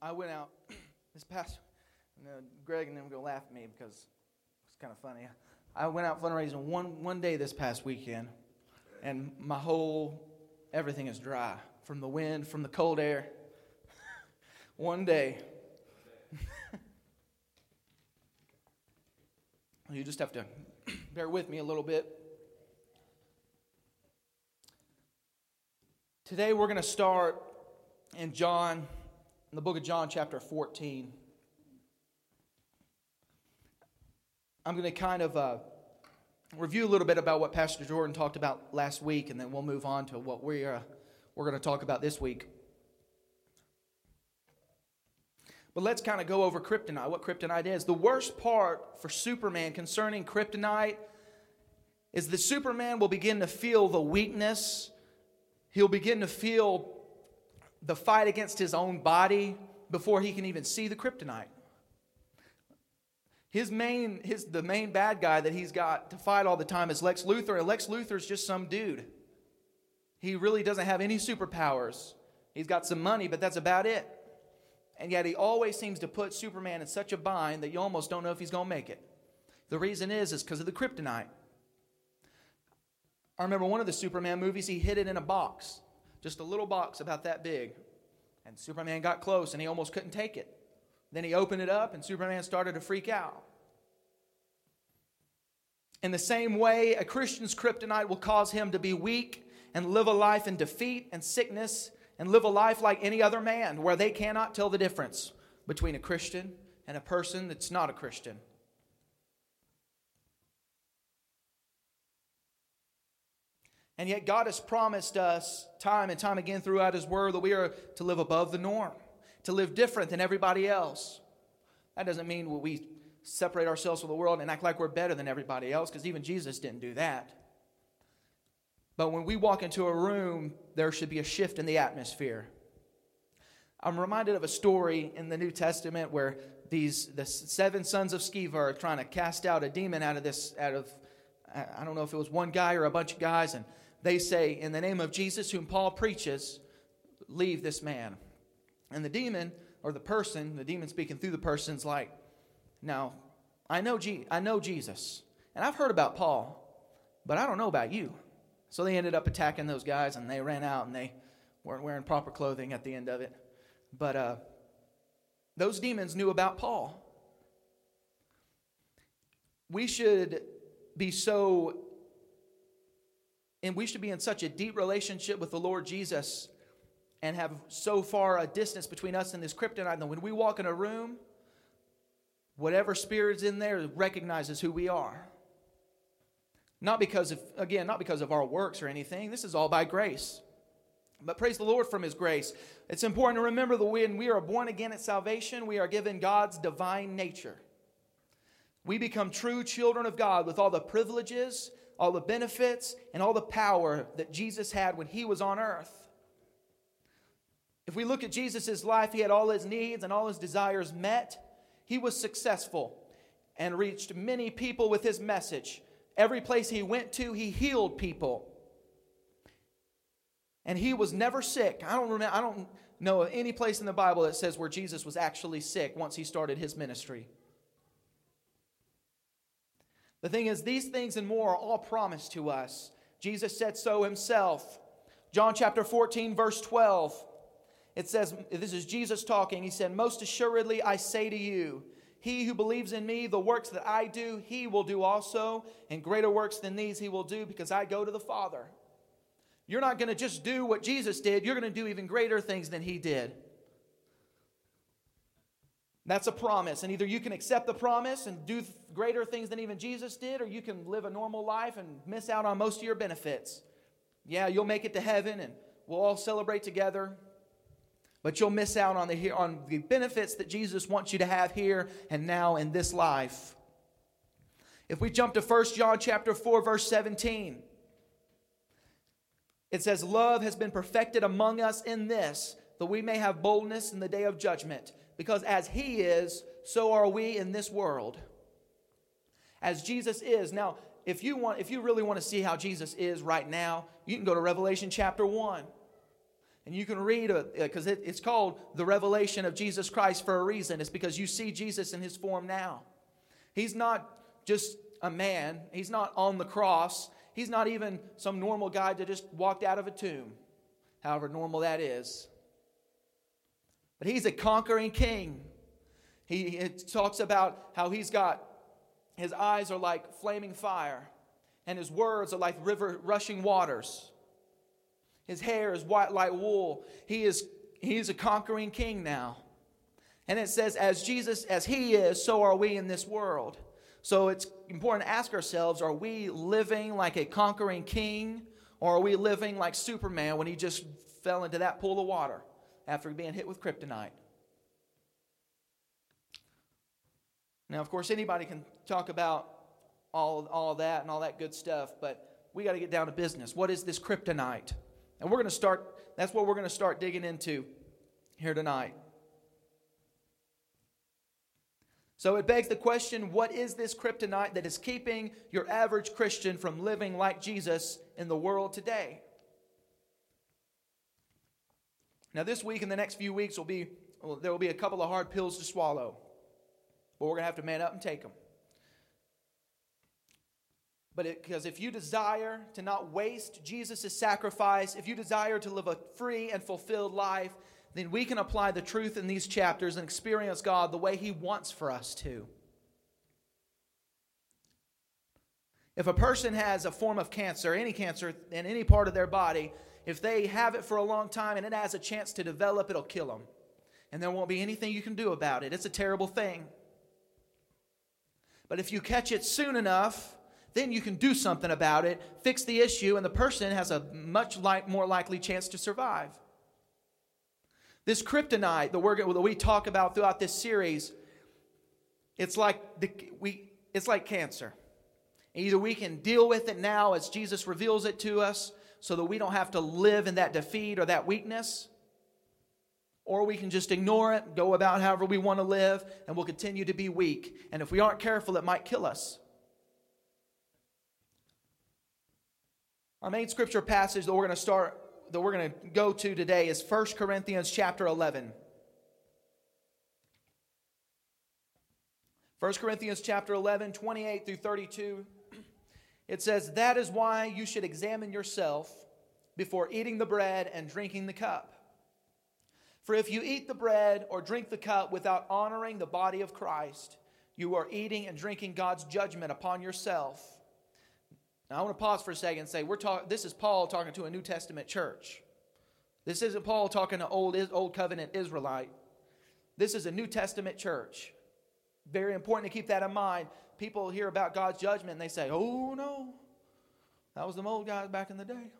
I went out this past. You know, Greg and them gonna laugh at me because it's kind of funny. I went out fundraising one one day this past weekend, and my whole everything is dry from the wind, from the cold air. one day. you just have to bear with me a little bit. Today we're going to start in John, in the book of John, chapter 14. I'm going to kind of uh, review a little bit about what Pastor Jordan talked about last week, and then we'll move on to what we are, we're going to talk about this week. But let's kind of go over kryptonite, what kryptonite is. The worst part for Superman concerning kryptonite is that Superman will begin to feel the weakness, he'll begin to feel the fight against his own body before he can even see the kryptonite. His main, his, the main bad guy that he's got to fight all the time is Lex Luthor, and Lex Luthor's just some dude. He really doesn't have any superpowers. He's got some money, but that's about it. And yet he always seems to put Superman in such a bind that you almost don't know if he's going to make it. The reason is is because of the kryptonite. I remember one of the Superman movies, he hid it in a box, just a little box about that big. And Superman got close and he almost couldn't take it. Then he opened it up and Superman started to freak out. In the same way, a Christian's kryptonite will cause him to be weak and live a life in defeat and sickness and live a life like any other man where they cannot tell the difference between a Christian and a person that's not a Christian. And yet, God has promised us time and time again throughout His Word that we are to live above the norm, to live different than everybody else. That doesn't mean we separate ourselves from the world and act like we're better than everybody else, because even Jesus didn't do that. But when we walk into a room, there should be a shift in the atmosphere. I'm reminded of a story in the New Testament where these the seven sons of Sceva are trying to cast out a demon out of this out of I don't know if it was one guy or a bunch of guys, and they say, In the name of Jesus, whom Paul preaches, leave this man. And the demon, or the person, the demon speaking through the person's like, Now, I know, I know Jesus, and I've heard about Paul, but I don't know about you. So they ended up attacking those guys, and they ran out, and they weren't wearing proper clothing at the end of it. But uh, those demons knew about Paul. We should be so and we should be in such a deep relationship with the Lord Jesus and have so far a distance between us and this kryptonite that when we walk in a room, whatever spirit's in there recognizes who we are. Not because of, again, not because of our works or anything. This is all by grace. But praise the Lord from His grace. It's important to remember that when we are born again at salvation, we are given God's divine nature. We become true children of God with all the privileges all the benefits, and all the power that Jesus had when he was on earth. If we look at Jesus' life, he had all his needs and all his desires met. He was successful and reached many people with his message. Every place he went to, he healed people. And he was never sick. I don't remember, I don't know any place in the Bible that says where Jesus was actually sick once he started his ministry. The thing is, these things and more are all promised to us. Jesus said so himself. John chapter 14, verse 12. It says, This is Jesus talking. He said, Most assuredly I say to you, he who believes in me, the works that I do, he will do also, and greater works than these he will do, because I go to the Father. You're not going to just do what Jesus did, you're going to do even greater things than he did. That's a promise. And either you can accept the promise and do greater things than even Jesus did, or you can live a normal life and miss out on most of your benefits. Yeah, you'll make it to heaven and we'll all celebrate together, but you'll miss out on the, on the benefits that Jesus wants you to have here and now in this life. If we jump to 1 John chapter 4 verse 17, it says love has been perfected among us in this that we may have boldness in the day of judgment because as he is, so are we in this world. As Jesus is. Now, if you want if you really want to see how Jesus is right now, you can go to Revelation chapter 1. And you can read, uh, uh, because it, it's called the revelation of Jesus Christ for a reason. It's because you see Jesus in his form now. He's not just a man, he's not on the cross, he's not even some normal guy that just walked out of a tomb, however normal that is. But he's a conquering king. He it talks about how he's got, his eyes are like flaming fire, and his words are like river rushing waters. His hair is white like wool. He is he's a conquering king now. And it says, as Jesus, as he is, so are we in this world. So it's important to ask ourselves are we living like a conquering king, or are we living like Superman when he just fell into that pool of water after being hit with kryptonite? Now, of course, anybody can talk about all, all that and all that good stuff, but we got to get down to business. What is this kryptonite? And we're going to start, that's what we're going to start digging into here tonight. So it begs the question what is this kryptonite that is keeping your average Christian from living like Jesus in the world today? Now, this week and the next few weeks will be, well, there will be a couple of hard pills to swallow, but we're going to have to man up and take them. But because if you desire to not waste Jesus' sacrifice, if you desire to live a free and fulfilled life, then we can apply the truth in these chapters and experience God the way He wants for us to. If a person has a form of cancer, any cancer in any part of their body, if they have it for a long time and it has a chance to develop, it'll kill them. And there won't be anything you can do about it. It's a terrible thing. But if you catch it soon enough, then you can do something about it, fix the issue, and the person has a much like, more likely chance to survive. This kryptonite that, we're, that we talk about throughout this series, it's like, the, we, it's like cancer. Either we can deal with it now as Jesus reveals it to us so that we don't have to live in that defeat or that weakness, or we can just ignore it, go about however we want to live, and we'll continue to be weak. And if we aren't careful, it might kill us. Our main scripture passage that we're going to start that we're going to go to today is 1 Corinthians chapter 11. 1 Corinthians chapter 11, 28 through 32. It says, That is why you should examine yourself before eating the bread and drinking the cup. For if you eat the bread or drink the cup without honoring the body of Christ, you are eating and drinking God's judgment upon yourself. Now, I want to pause for a second and say, we're talk- this is Paul talking to a New Testament church. This isn't Paul talking to old, old covenant Israelite. This is a New Testament church. Very important to keep that in mind. People hear about God's judgment and they say, oh no, that was the old guys back in the day.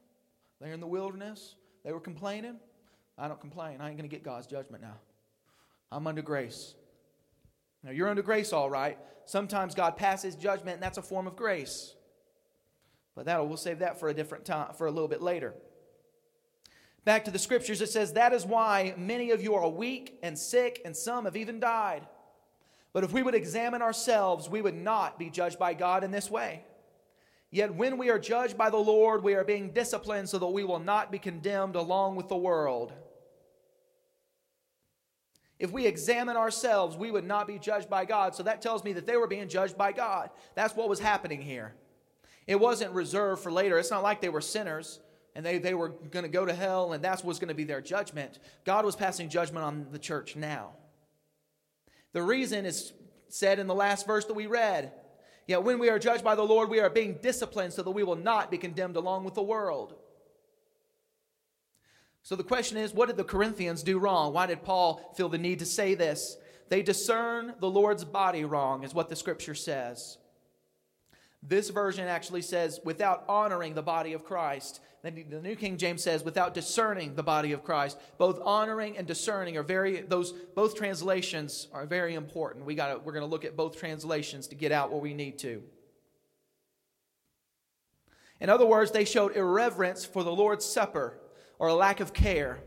They're in the wilderness. They were complaining. I don't complain. I ain't going to get God's judgment now. I'm under grace. Now, you're under grace, all right. Sometimes God passes judgment, and that's a form of grace. But that we'll save that for a different time, for a little bit later. Back to the scriptures, it says, That is why many of you are weak and sick, and some have even died. But if we would examine ourselves, we would not be judged by God in this way. Yet when we are judged by the Lord, we are being disciplined so that we will not be condemned along with the world. If we examine ourselves, we would not be judged by God. So that tells me that they were being judged by God. That's what was happening here. It wasn't reserved for later. It's not like they were sinners and they, they were going to go to hell and that's what's going to be their judgment. God was passing judgment on the church now. The reason is said in the last verse that we read. Yet when we are judged by the Lord, we are being disciplined so that we will not be condemned along with the world. So the question is, what did the Corinthians do wrong? Why did Paul feel the need to say this? They discern the Lord's body wrong, is what the scripture says. This version actually says, without honoring the body of Christ. The New King James says, without discerning the body of Christ. Both honoring and discerning are very, those, both translations are very important. We gotta, we're going to look at both translations to get out what we need to. In other words, they showed irreverence for the Lord's Supper or a lack of care.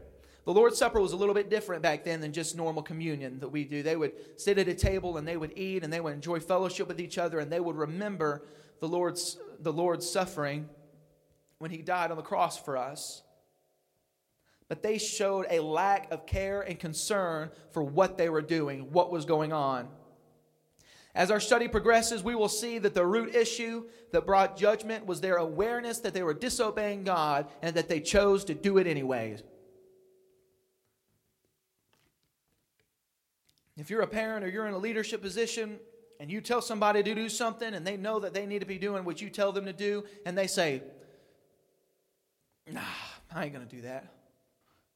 The Lord's Supper was a little bit different back then than just normal communion that we do. They would sit at a table and they would eat and they would enjoy fellowship with each other and they would remember the Lord's, the Lord's suffering when he died on the cross for us. but they showed a lack of care and concern for what they were doing, what was going on. As our study progresses, we will see that the root issue that brought judgment was their awareness that they were disobeying God and that they chose to do it anyways. If you're a parent or you're in a leadership position and you tell somebody to do something and they know that they need to be doing what you tell them to do, and they say, Nah, I ain't going to do that.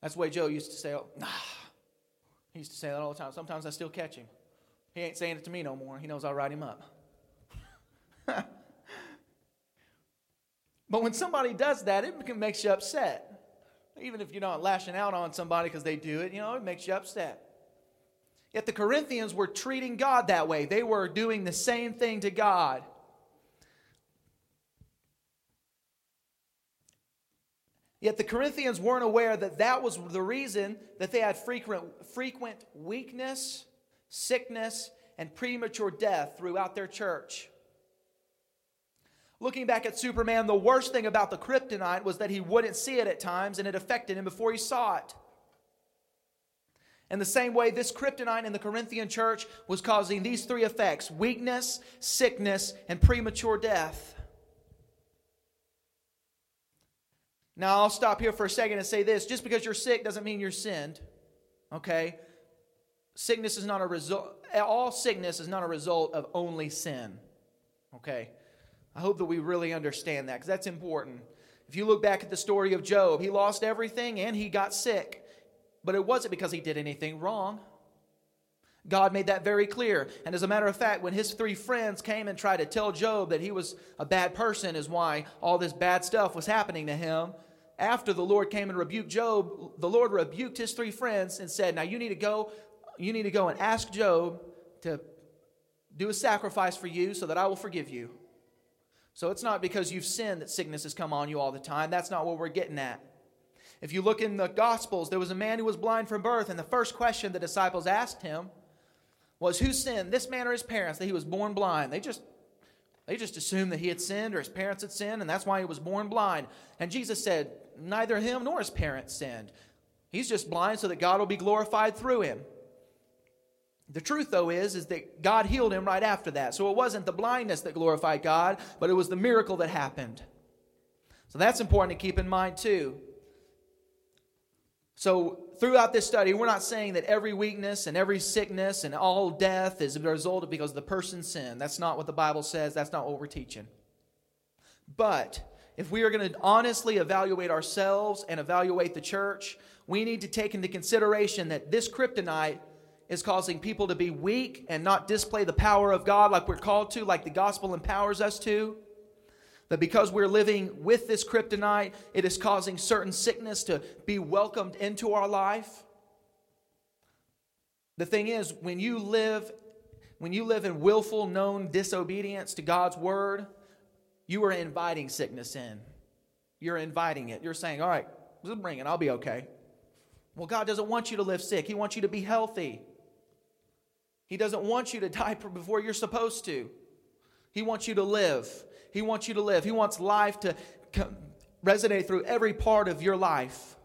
That's the way Joe used to say, oh, Nah. He used to say that all the time. Sometimes I still catch him. He ain't saying it to me no more. He knows I'll write him up. but when somebody does that, it makes you upset. Even if you're not lashing out on somebody because they do it, you know, it makes you upset. Yet the Corinthians were treating God that way. They were doing the same thing to God. Yet the Corinthians weren't aware that that was the reason that they had frequent, frequent weakness, sickness, and premature death throughout their church. Looking back at Superman, the worst thing about the kryptonite was that he wouldn't see it at times and it affected him before he saw it. In the same way, this kryptonite in the Corinthian church was causing these three effects weakness, sickness, and premature death. Now, I'll stop here for a second and say this just because you're sick doesn't mean you're sinned. Okay? Sickness is not a result, all sickness is not a result of only sin. Okay? I hope that we really understand that because that's important. If you look back at the story of Job, he lost everything and he got sick. But it wasn't because he did anything wrong. God made that very clear. And as a matter of fact, when his three friends came and tried to tell Job that he was a bad person, is why all this bad stuff was happening to him, after the Lord came and rebuked Job, the Lord rebuked his three friends and said, Now you need to go, you need to go and ask Job to do a sacrifice for you so that I will forgive you. So it's not because you've sinned that sickness has come on you all the time. That's not what we're getting at. If you look in the Gospels, there was a man who was blind from birth, and the first question the disciples asked him was, Who sinned, this man or his parents, that he was born blind? They just they just assumed that he had sinned or his parents had sinned, and that's why he was born blind. And Jesus said, Neither him nor his parents sinned. He's just blind so that God will be glorified through him. The truth, though, is, is that God healed him right after that. So it wasn't the blindness that glorified God, but it was the miracle that happened. So that's important to keep in mind, too. So, throughout this study, we're not saying that every weakness and every sickness and all death is a result of because the person sinned. That's not what the Bible says. That's not what we're teaching. But if we are going to honestly evaluate ourselves and evaluate the church, we need to take into consideration that this kryptonite is causing people to be weak and not display the power of God like we're called to, like the gospel empowers us to. That because we're living with this kryptonite, it is causing certain sickness to be welcomed into our life. The thing is, when you live when you live in willful known disobedience to God's word, you are inviting sickness in. You're inviting it. You're saying, "All right, just bring it. I'll be okay." Well, God doesn't want you to live sick. He wants you to be healthy. He doesn't want you to die before you're supposed to. He wants you to live. He wants you to live. He wants life to resonate through every part of your life.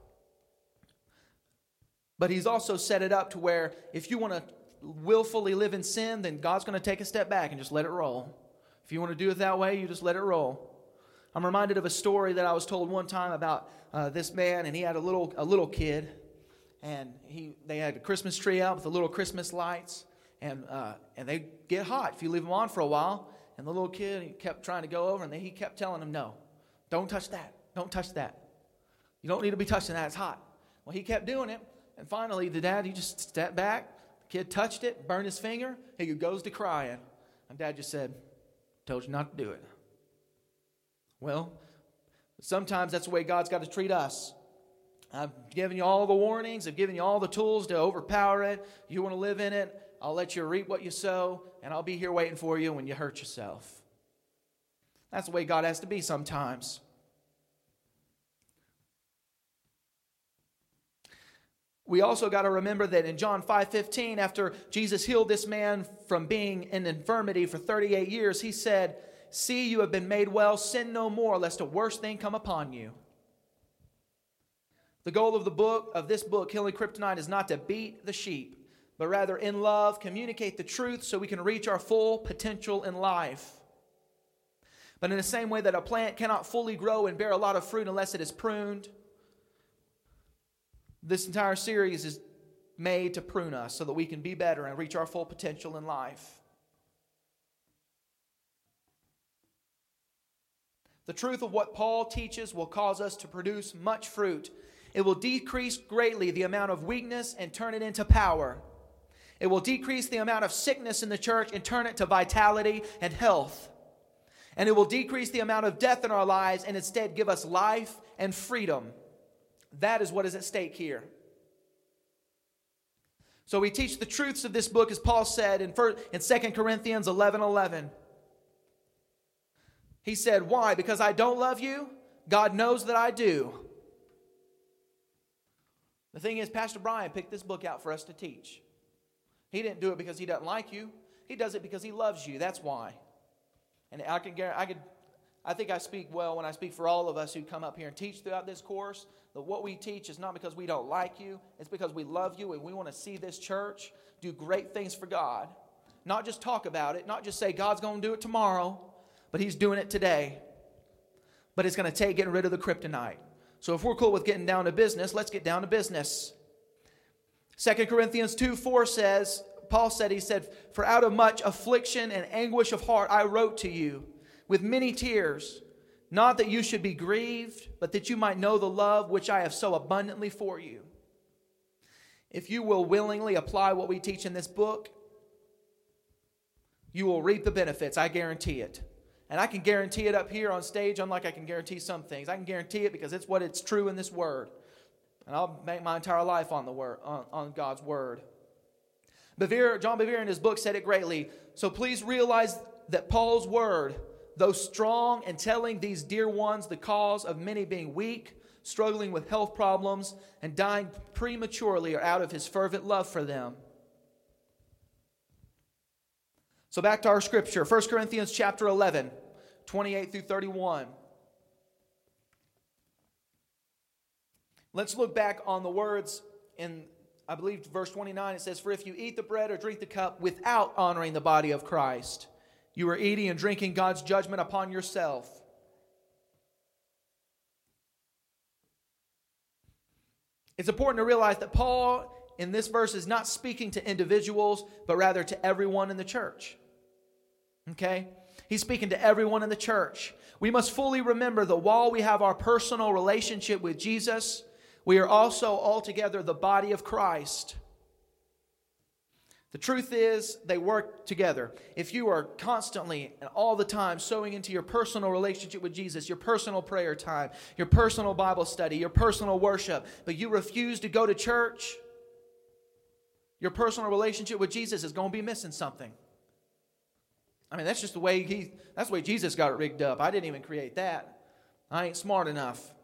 But He's also set it up to where if you want to willfully live in sin, then God's going to take a step back and just let it roll. If you want to do it that way, you just let it roll. I'm reminded of a story that I was told one time about uh, this man, and he had a little a little kid, and he they had a Christmas tree out with the little Christmas lights, and uh, and they get hot if you leave them on for a while. And the little kid, he kept trying to go over, and he kept telling him, No, don't touch that. Don't touch that. You don't need to be touching that. It's hot. Well, he kept doing it. And finally, the dad, he just stepped back. The kid touched it, burned his finger. He goes to crying. And dad just said, Told you not to do it. Well, sometimes that's the way God's got to treat us. I've given you all the warnings, I've given you all the tools to overpower it. You want to live in it, I'll let you reap what you sow and I'll be here waiting for you when you hurt yourself. That's the way God has to be sometimes. We also got to remember that in John 5:15 after Jesus healed this man from being in infirmity for 38 years, he said, "See you have been made well, sin no more lest a worse thing come upon you." The goal of the book of this book, Killing Kryptonite, is not to beat the sheep, but rather in love communicate the truth so we can reach our full potential in life. But in the same way that a plant cannot fully grow and bear a lot of fruit unless it is pruned, this entire series is made to prune us so that we can be better and reach our full potential in life. The truth of what Paul teaches will cause us to produce much fruit. It will decrease greatly the amount of weakness and turn it into power. It will decrease the amount of sickness in the church and turn it to vitality and health. And it will decrease the amount of death in our lives and instead give us life and freedom. That is what is at stake here. So we teach the truths of this book, as Paul said in, 2 Corinthians 11 11. He said, Why? Because I don't love you? God knows that I do. The thing is, Pastor Brian picked this book out for us to teach. He didn't do it because he doesn't like you. He does it because he loves you. That's why. And I can I could I think I speak well when I speak for all of us who come up here and teach throughout this course that what we teach is not because we don't like you, it's because we love you and we want to see this church do great things for God. Not just talk about it, not just say God's going to do it tomorrow, but He's doing it today. But it's going to take getting rid of the kryptonite. So if we're cool with getting down to business, let's get down to business. 2 Corinthians 2 4 says, Paul said, He said, For out of much affliction and anguish of heart I wrote to you with many tears, not that you should be grieved, but that you might know the love which I have so abundantly for you. If you will willingly apply what we teach in this book, you will reap the benefits. I guarantee it. And I can guarantee it up here on stage, unlike I can guarantee some things. I can guarantee it because it's what it's true in this word. And I'll make my entire life on the word, on, on God's word. Bevere, John Bevere in his book said it greatly. So please realize that Paul's word though strong and telling these dear ones the cause of many being weak, struggling with health problems, and dying prematurely are out of his fervent love for them. So back to our scripture, 1 Corinthians chapter 11, 28 through 31. Let's look back on the words in, I believe, verse 29. It says, For if you eat the bread or drink the cup without honoring the body of Christ, you are eating and drinking God's judgment upon yourself. It's important to realize that Paul in this verse is not speaking to individuals, but rather to everyone in the church. Okay? He's speaking to everyone in the church. We must fully remember that while we have our personal relationship with Jesus, we are also altogether the body of Christ. The truth is, they work together. If you are constantly and all the time sowing into your personal relationship with Jesus, your personal prayer time, your personal Bible study, your personal worship, but you refuse to go to church, your personal relationship with Jesus is going to be missing something. I mean, that's just the way he that's the way Jesus got it rigged up. I didn't even create that. I ain't smart enough.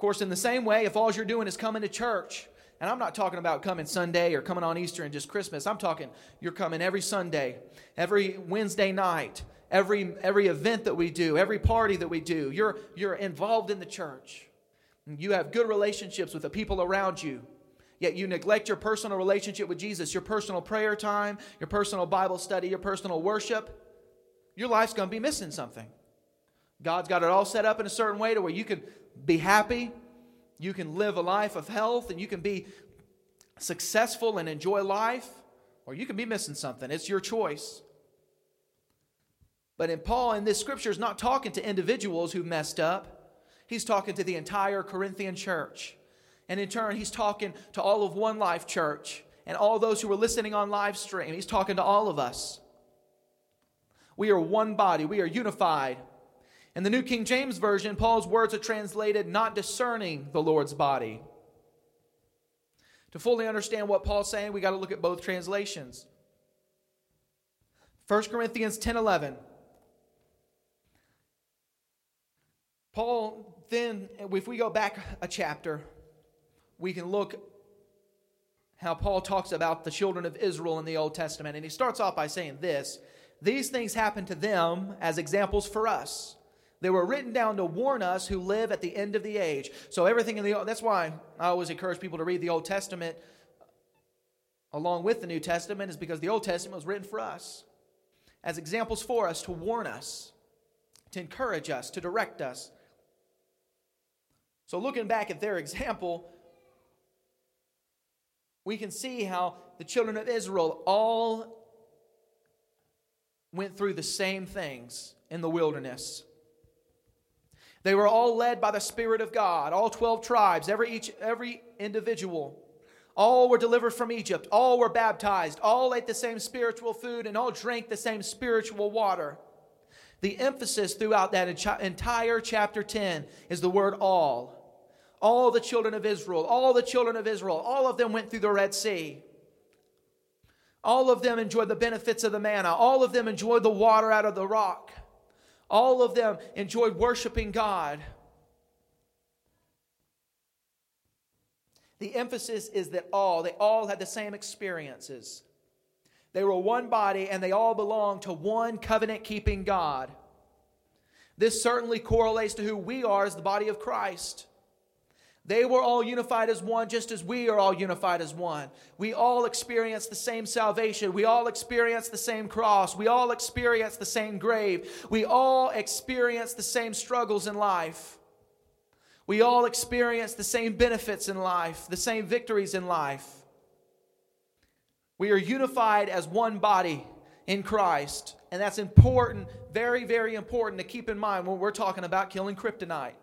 Course, in the same way, if all you're doing is coming to church and I'm not talking about coming Sunday or coming on Easter and just Christmas. I'm talking you're coming every Sunday, every Wednesday night, every every event that we do, every party that we do. You're you're involved in the church. You have good relationships with the people around you. Yet you neglect your personal relationship with Jesus, your personal prayer time, your personal Bible study, your personal worship. Your life's going to be missing something. God's got it all set up in a certain way to where you can be happy, you can live a life of health and you can be successful and enjoy life, or you can be missing something. It's your choice. But in Paul, in this scripture, is not talking to individuals who messed up. He's talking to the entire Corinthian church. And in turn, he's talking to all of One Life Church and all those who were listening on live stream. He's talking to all of us. We are one body, we are unified. In the New King James Version, Paul's words are translated not discerning the Lord's body. To fully understand what Paul's saying, we got to look at both translations. 1 Corinthians 10 11. Paul, then, if we go back a chapter, we can look how Paul talks about the children of Israel in the Old Testament. And he starts off by saying this These things happened to them as examples for us They were written down to warn us who live at the end of the age. So everything in the that's why I always encourage people to read the Old Testament along with the New Testament is because the Old Testament was written for us as examples for us to warn us, to encourage us, to direct us. So looking back at their example, we can see how the children of Israel all went through the same things in the wilderness. They were all led by the Spirit of God, all 12 tribes, every, each, every individual. All were delivered from Egypt. All were baptized. All ate the same spiritual food and all drank the same spiritual water. The emphasis throughout that entire chapter 10 is the word all. All the children of Israel, all the children of Israel, all of them went through the Red Sea. All of them enjoyed the benefits of the manna. All of them enjoyed the water out of the rock. All of them enjoyed worshiping God. The emphasis is that all, they all had the same experiences. They were one body and they all belonged to one covenant keeping God. This certainly correlates to who we are as the body of Christ. They were all unified as one, just as we are all unified as one. We all experience the same salvation. We all experience the same cross. We all experience the same grave. We all experience the same struggles in life. We all experience the same benefits in life, the same victories in life. We are unified as one body in Christ. And that's important, very, very important to keep in mind when we're talking about killing kryptonite.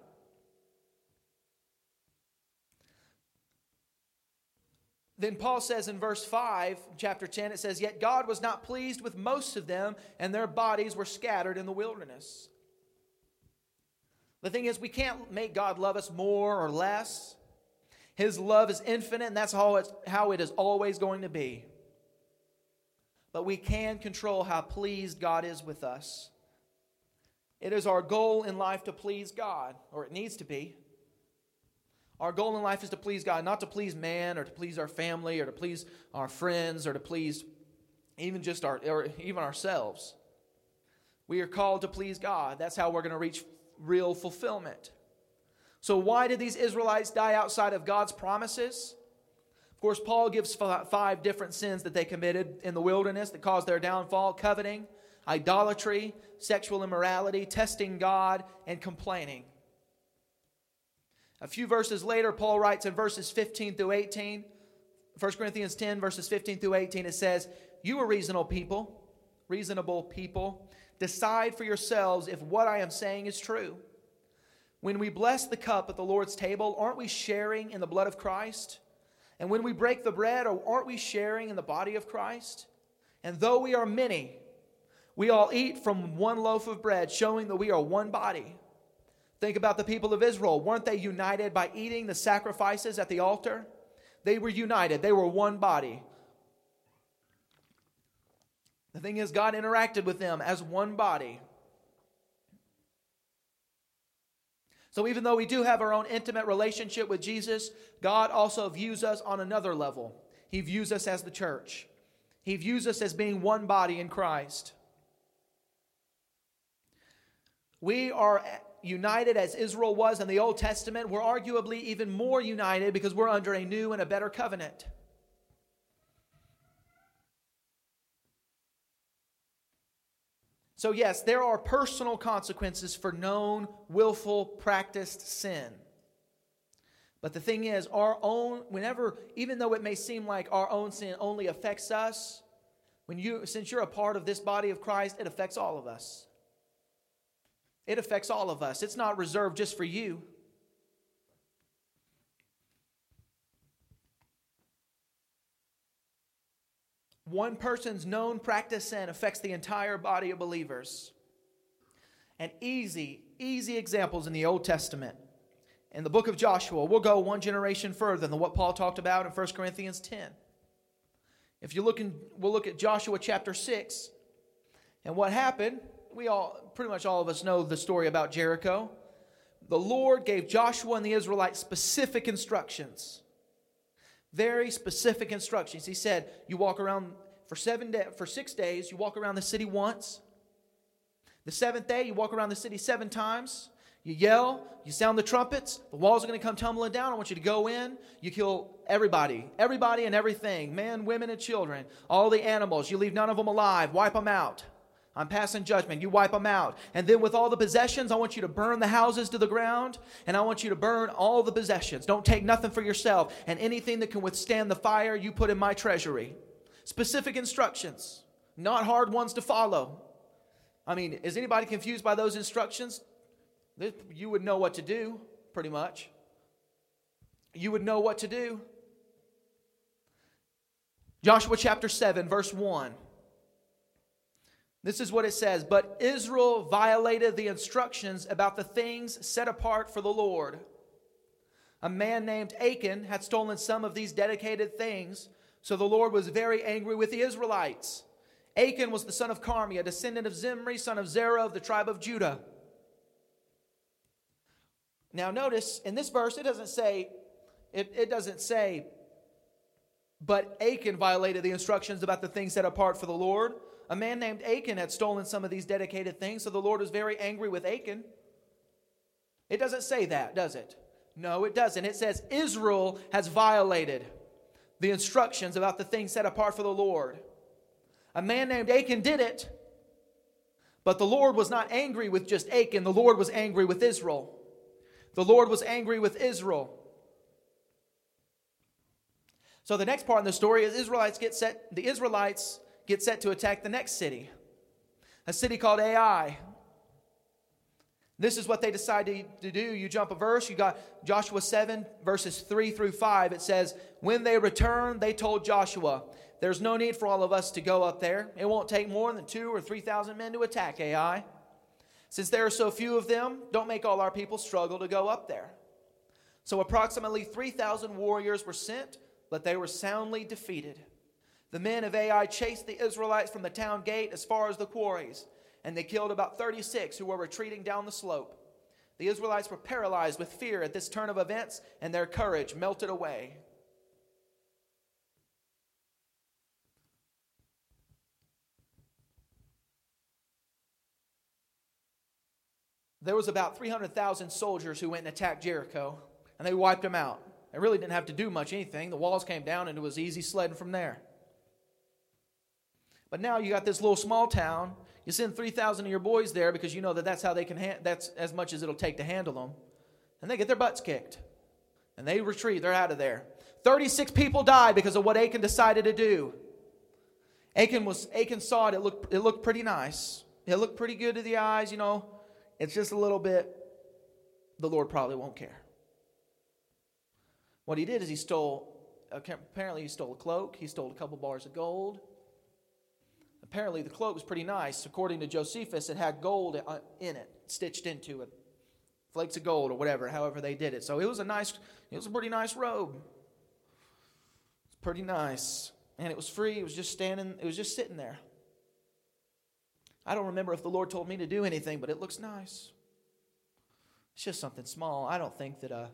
Then Paul says in verse 5, chapter 10, it says, Yet God was not pleased with most of them, and their bodies were scattered in the wilderness. The thing is, we can't make God love us more or less. His love is infinite, and that's how, it's, how it is always going to be. But we can control how pleased God is with us. It is our goal in life to please God, or it needs to be. Our goal in life is to please God, not to please man or to please our family or to please our friends or to please even just our or even ourselves. We are called to please God. That's how we're going to reach real fulfillment. So, why did these Israelites die outside of God's promises? Of course, Paul gives five different sins that they committed in the wilderness that caused their downfall coveting, idolatry, sexual immorality, testing God, and complaining. A few verses later, Paul writes in verses 15 through 18, 1 Corinthians 10, verses 15 through 18, it says, You are reasonable people, reasonable people Decide for yourselves if what I am saying is true. When we bless the cup at the Lord's table, aren't we sharing in the blood of Christ? And when we break the bread, oh, aren't we sharing in the body of Christ? And though we are many, we all eat from one loaf of bread, showing that we are one body. Think about the people of Israel. Weren't they united by eating the sacrifices at the altar? They were united, they were one body. The thing is, God interacted with them as one body. So, even though we do have our own intimate relationship with Jesus, God also views us on another level. He views us as the church, He views us as being one body in Christ. We are united as Israel was in the Old Testament. We're arguably even more united because we're under a new and a better covenant. So, yes, there are personal consequences for known, willful, practiced sin. But the thing is, our own, whenever, even though it may seem like our own sin only affects us, when you, since you're a part of this body of Christ, it affects all of us. It affects all of us. It's not reserved just for you. one person's known practice sin affects the entire body of believers. And easy, easy examples in the Old Testament. In the book of Joshua, we'll go one generation further than what Paul talked about in 1 Corinthians 10. If you look in, we'll look at Joshua chapter 6. And what happened, we all, pretty much all of us know the story about Jericho. The Lord gave Joshua and the Israelites specific instructions very specific instructions. He said, You walk around for seven day, for six days, you walk around the city once. The seventh day, you walk around the city seven times. You yell, you sound the trumpets, the walls are going to come tumbling down. I want you to go in. You kill everybody, everybody and everything men, women, and children, all the animals. You leave none of them alive, wipe them out. I'm passing judgment. You wipe them out. And then with all the possessions, I want you to burn the houses to the ground, and I want you to burn all the possessions. Don't take nothing for yourself. And anything that can withstand the fire, you put in my treasury. Specific instructions, not hard ones to follow. I mean, is anybody confused by those instructions? You would know what to do, pretty much. You would know what to do. Joshua chapter 7, verse 1. This is what it says But Israel violated the instructions about the things set apart for the Lord. A man named Achan had stolen some of these dedicated things, so the Lord was very angry with the Israelites. Achan was the son of Carmi, a descendant of Zimri, son of Zerah of the tribe of Judah. Now notice in this verse it doesn't say it, it doesn't say but Achan violated the instructions about the things set apart for the Lord. A man named Achan had stolen some of these dedicated things, so the Lord was very angry with Achan. It doesn't say that, does it? No, it doesn't. It says Israel has violated the instructions about the things set apart for the Lord. A man named Achan did it, but the Lord was not angry with just Achan, the Lord was angry with Israel. The Lord was angry with Israel. So the next part in the story is Israelites get set, the Israelites get set to attack the next city, a city called Ai. This is what they decide to, do. You jump a verse, you got Joshua 7, verses 3 through 5. It says, When they returned, they told Joshua, There's no need for all of us to go up there. It won't take more than two or 3,000 men to attack Ai. Since there are so few of them, don't make all our people struggle to go up there. So approximately 3,000 warriors were sent, but they were soundly defeated. The men of Ai chased the Israelites from the town gate as far as the quarries, and they killed about 36 who were retreating down the slope. The Israelites were paralyzed with fear at this turn of events, and their courage melted away. there was about 300,000 soldiers who went and attacked Jericho, and they wiped them out. They really didn't have to do much anything. The walls came down, and it was easy sledding from there. But now you got this little small town. You send 3,000 of your boys there because you know that that's how they can, ha- that's as much as it'll take to handle them. And they get their butts kicked. And they retreat. They're out of there. 36 people died because of what Achan decided to do. Achan was Achan saw it. It looked it looked pretty nice. It looked pretty good to the eyes, you know. It's just a little bit, the Lord probably won't care. What he did is he stole, apparently, he stole a cloak, he stole a couple bars of gold. Apparently, the cloak was pretty nice. According to Josephus, it had gold in it, stitched into it. Flakes of gold or whatever, however they did it. So it was a nice, it was a pretty nice robe. It's pretty nice. And it was free. It was just standing, it was just sitting there. I don't remember if the Lord told me to do anything, but it looks nice. It's just something small. I don't think that uh,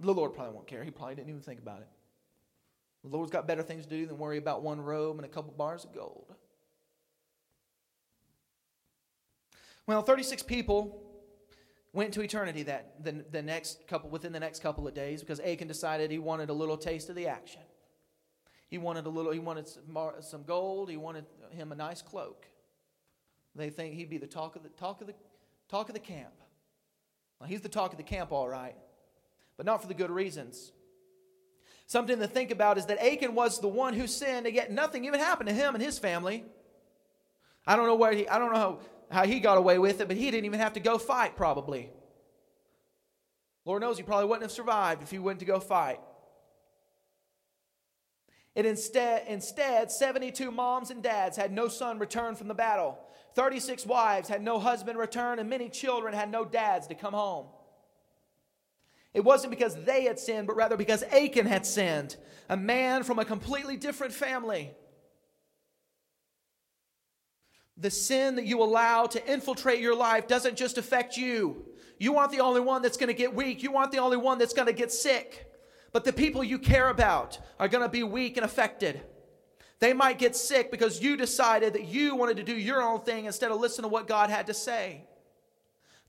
the Lord probably won't care. He probably didn't even think about it. The Lord's got better things to do than worry about one robe and a couple bars of gold. Well, 36 people went to eternity that the, the next couple within the next couple of days because Achan decided he wanted a little taste of the action. He wanted a little. He wanted some, gold. He wanted him a nice cloak. They think he'd be the talk of the talk of the talk of the camp. Well, he's the talk of the camp, all right, but not for the good reasons. Something to think about is that Achan was the one who sinned, and yet nothing even happened to him and his family. I don't know where he, I don't know how, how he got away with it, but he didn't even have to go fight, probably. Lord knows he probably wouldn't have survived if he went to go fight. And instead, instead, 72 moms and dads had no son return from the battle. 36 wives had no husband return, and many children had no dads to come home. It wasn't because they had sinned, but rather because Achan had sinned, a man from a completely different family. The sin that you allow to infiltrate your life doesn't just affect you. You aren't the only one that's going to get weak. You aren't the only one that's going to get sick. But the people you care about are going to be weak and affected. They might get sick because you decided that you wanted to do your own thing instead of listen to what God had to say.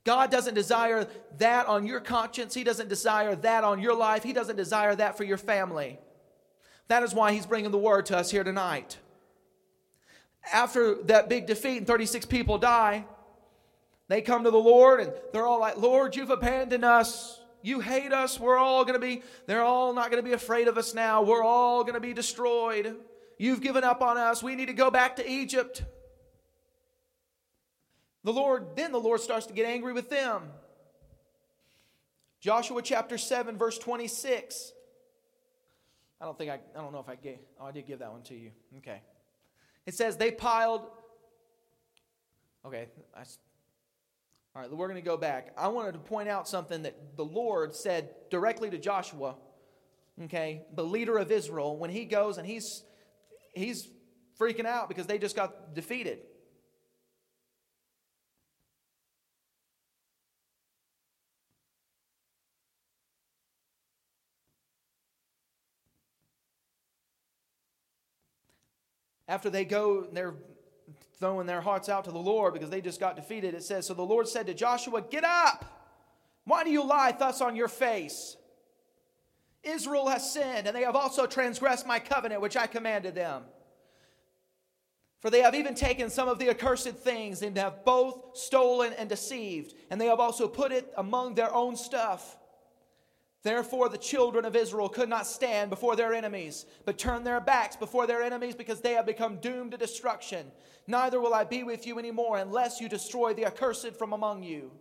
God doesn't desire that on your conscience. He doesn't desire that on your life. He doesn't desire that for your family. That is why He's bringing the word to us here tonight. After that big defeat and 36 people die, they come to the Lord and they're all like, Lord, you've abandoned us. You hate us. We're all going to be, they're all not going to be afraid of us now. We're all going to be destroyed. You've given up on us. We need to go back to Egypt. The Lord, then the Lord starts to get angry with them. Joshua chapter 7, verse 26. I don't think I, I don't know if I gave, oh, I did give that one to you. Okay. It says they piled, okay, I, all right, we're going to go back. I wanted to point out something that the Lord said directly to Joshua, okay, the leader of Israel, when he goes and he's, he's freaking out because they just got defeated. After they go, they're throwing their hearts out to the Lord because they just got defeated. It says, So the Lord said to Joshua, Get up! Why do you lie thus on your face? Israel has sinned, and they have also transgressed my covenant which I commanded them. For they have even taken some of the accursed things, and have both stolen and deceived, and they have also put it among their own stuff. Therefore, the children of Israel could not stand before their enemies, but turned their backs before their enemies because they have become doomed to destruction. Neither will I be with you anymore unless you destroy the accursed from among you.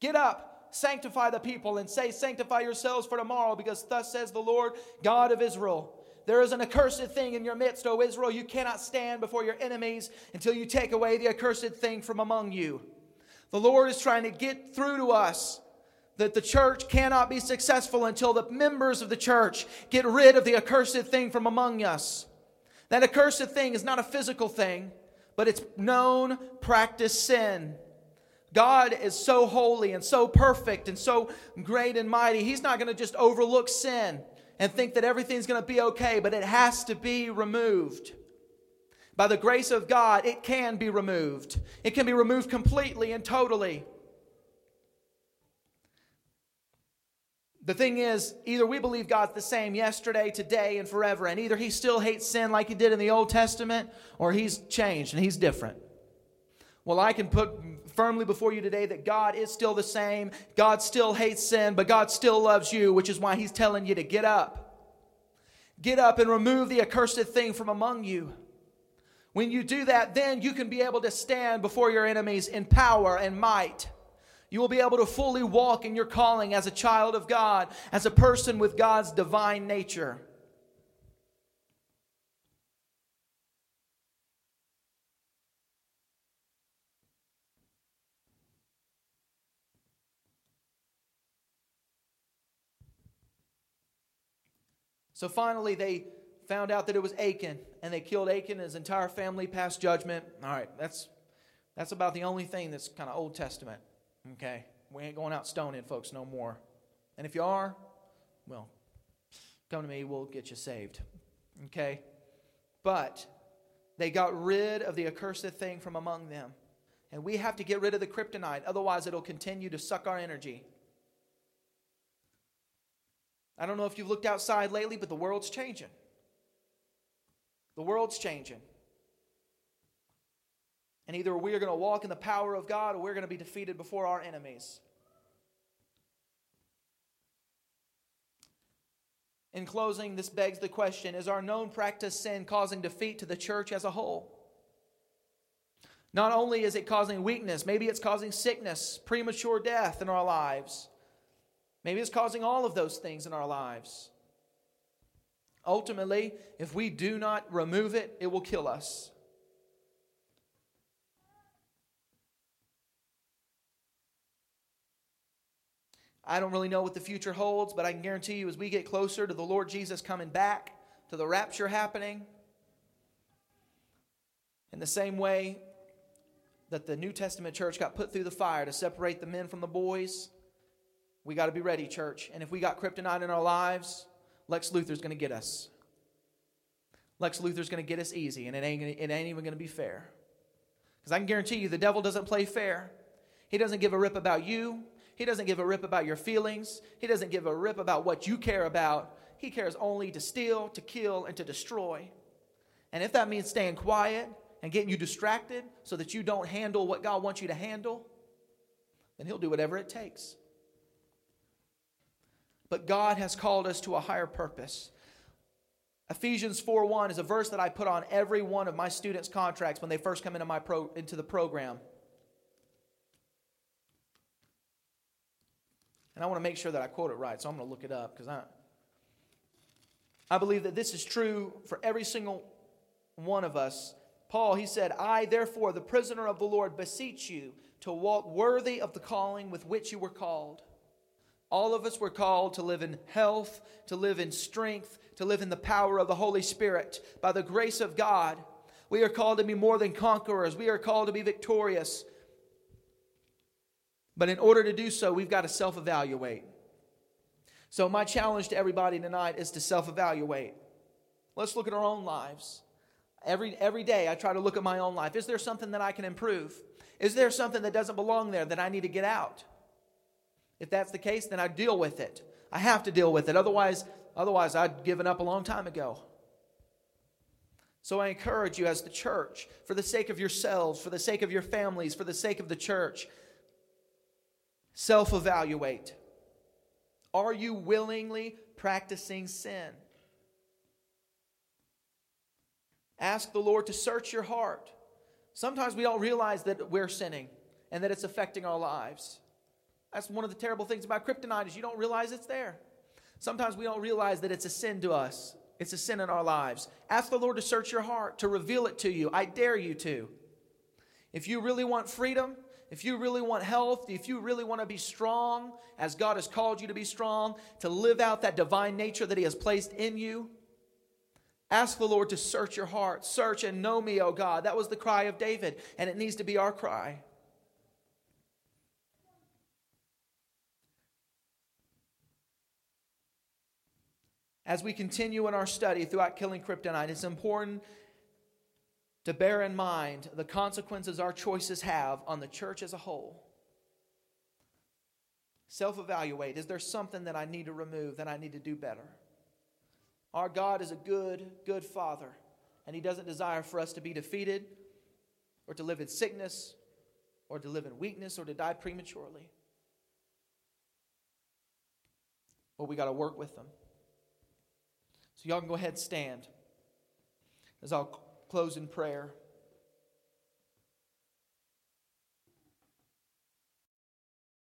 Get up, sanctify the people, and say, Sanctify yourselves for tomorrow, because thus says the Lord God of Israel. There is an accursed thing in your midst, O Israel. You cannot stand before your enemies until you take away the accursed thing from among you. The Lord is trying to get through to us that the church cannot be successful until the members of the church get rid of the accursed thing from among us. That accursed thing is not a physical thing, but it's known, practice sin. God is so holy and so perfect and so great and mighty. He's not going to just overlook sin and think that everything's going to be okay, but it has to be removed. By the grace of God, it can be removed. It can be removed completely and totally. The thing is, either we believe God's the same yesterday, today, and forever, and either He still hates sin like He did in the Old Testament, or He's changed and He's different. Well, I can put firmly before you today that God is still the same. God still hates sin, but God still loves you, which is why He's telling you to get up. Get up and remove the accursed thing from among you. When you do that, then you can be able to stand before your enemies in power and might. You will be able to fully walk in your calling as a child of God, as a person with God's divine nature. So finally, they found out that it was Achan, and they killed Achan and his entire family, passed judgment. All right, that's, that's about the only thing that's kind of Old Testament. Okay? We ain't going out stoning folks no more. And if you are, well, come to me, we'll get you saved. Okay? But they got rid of the accursed thing from among them. And we have to get rid of the kryptonite, otherwise, it'll continue to suck our energy. I don't know if you've looked outside lately, but the world's changing. The world's changing. And either we are going to walk in the power of God or we're going to be defeated before our enemies. In closing, this begs the question Is our known practice sin causing defeat to the church as a whole? Not only is it causing weakness, maybe it's causing sickness, premature death in our lives. Maybe it's causing all of those things in our lives. Ultimately, if we do not remove it, it will kill us. I don't really know what the future holds, but I can guarantee you as we get closer to the Lord Jesus coming back, to the rapture happening, in the same way that the New Testament church got put through the fire to separate the men from the boys, we got to be ready, church. And if we got kryptonite in our lives, Lex Luthor's going to get us. Lex Luthor's going to get us easy, and it ain't, it ain't even going to be fair. Because I can guarantee you the devil doesn't play fair. He doesn't give a rip about you. He doesn't give a rip about your feelings. He doesn't give a rip about what you care about. He cares only to steal, to kill, and to destroy. And if that means staying quiet and getting you distracted so that you don't handle what God wants you to handle, then He'll do whatever it takes. But God has called us to a higher purpose. Ephesians 4:1 is a verse that I put on every one of my students' contracts when they first come into my pro, into the program. And I want to make sure that I quote it right, so I'm going to look it up because I I believe that this is true for every single one of us. Paul, he said, I, therefore, the prisoner of the Lord, beseech you to walk worthy of the calling with which you were called. All of us were called to live in health, to live in strength, to live in the power of the Holy Spirit. By the grace of God, we are called to be more than conquerors. We are called to be victorious. But in order to do so, we've got to self evaluate. So, my challenge to everybody tonight is to self evaluate. Let's look at our own lives. Every, every day, I try to look at my own life. Is there something that I can improve? Is there something that doesn't belong there that I need to get out? If that's the case, then I deal with it. I have to deal with it. Otherwise, otherwise I'd given up a long time ago. So I encourage you as the church, for the sake of yourselves, for the sake of your families, for the sake of the church, self evaluate. Are you willingly practicing sin? Ask the Lord to search your heart. Sometimes we don't realize that we're sinning and that it's affecting our lives. That's one of the terrible things about kryptonite is you don't realize it's there. Sometimes we don't realize that it's a sin to us. It's a sin in our lives. Ask the Lord to search your heart, to reveal it to you. I dare you to. If you really want freedom, if you really want health, if you really want to be strong, as God has called you to be strong, to live out that divine nature that He has placed in you, ask the Lord to search your heart. Search and know me, O God. That was the cry of David, and it needs to be our cry. as we continue in our study throughout killing kryptonite, it's important to bear in mind the consequences our choices have on the church as a whole. Self evaluate. Is there something that I need to remove, that I need to do better? Our God is a good, good Father, and He doesn't desire for us to be defeated or to live in sickness or to live in weakness or to die prematurely. But we got to work with them. So y'all can go ahead and stand as I'll close in prayer.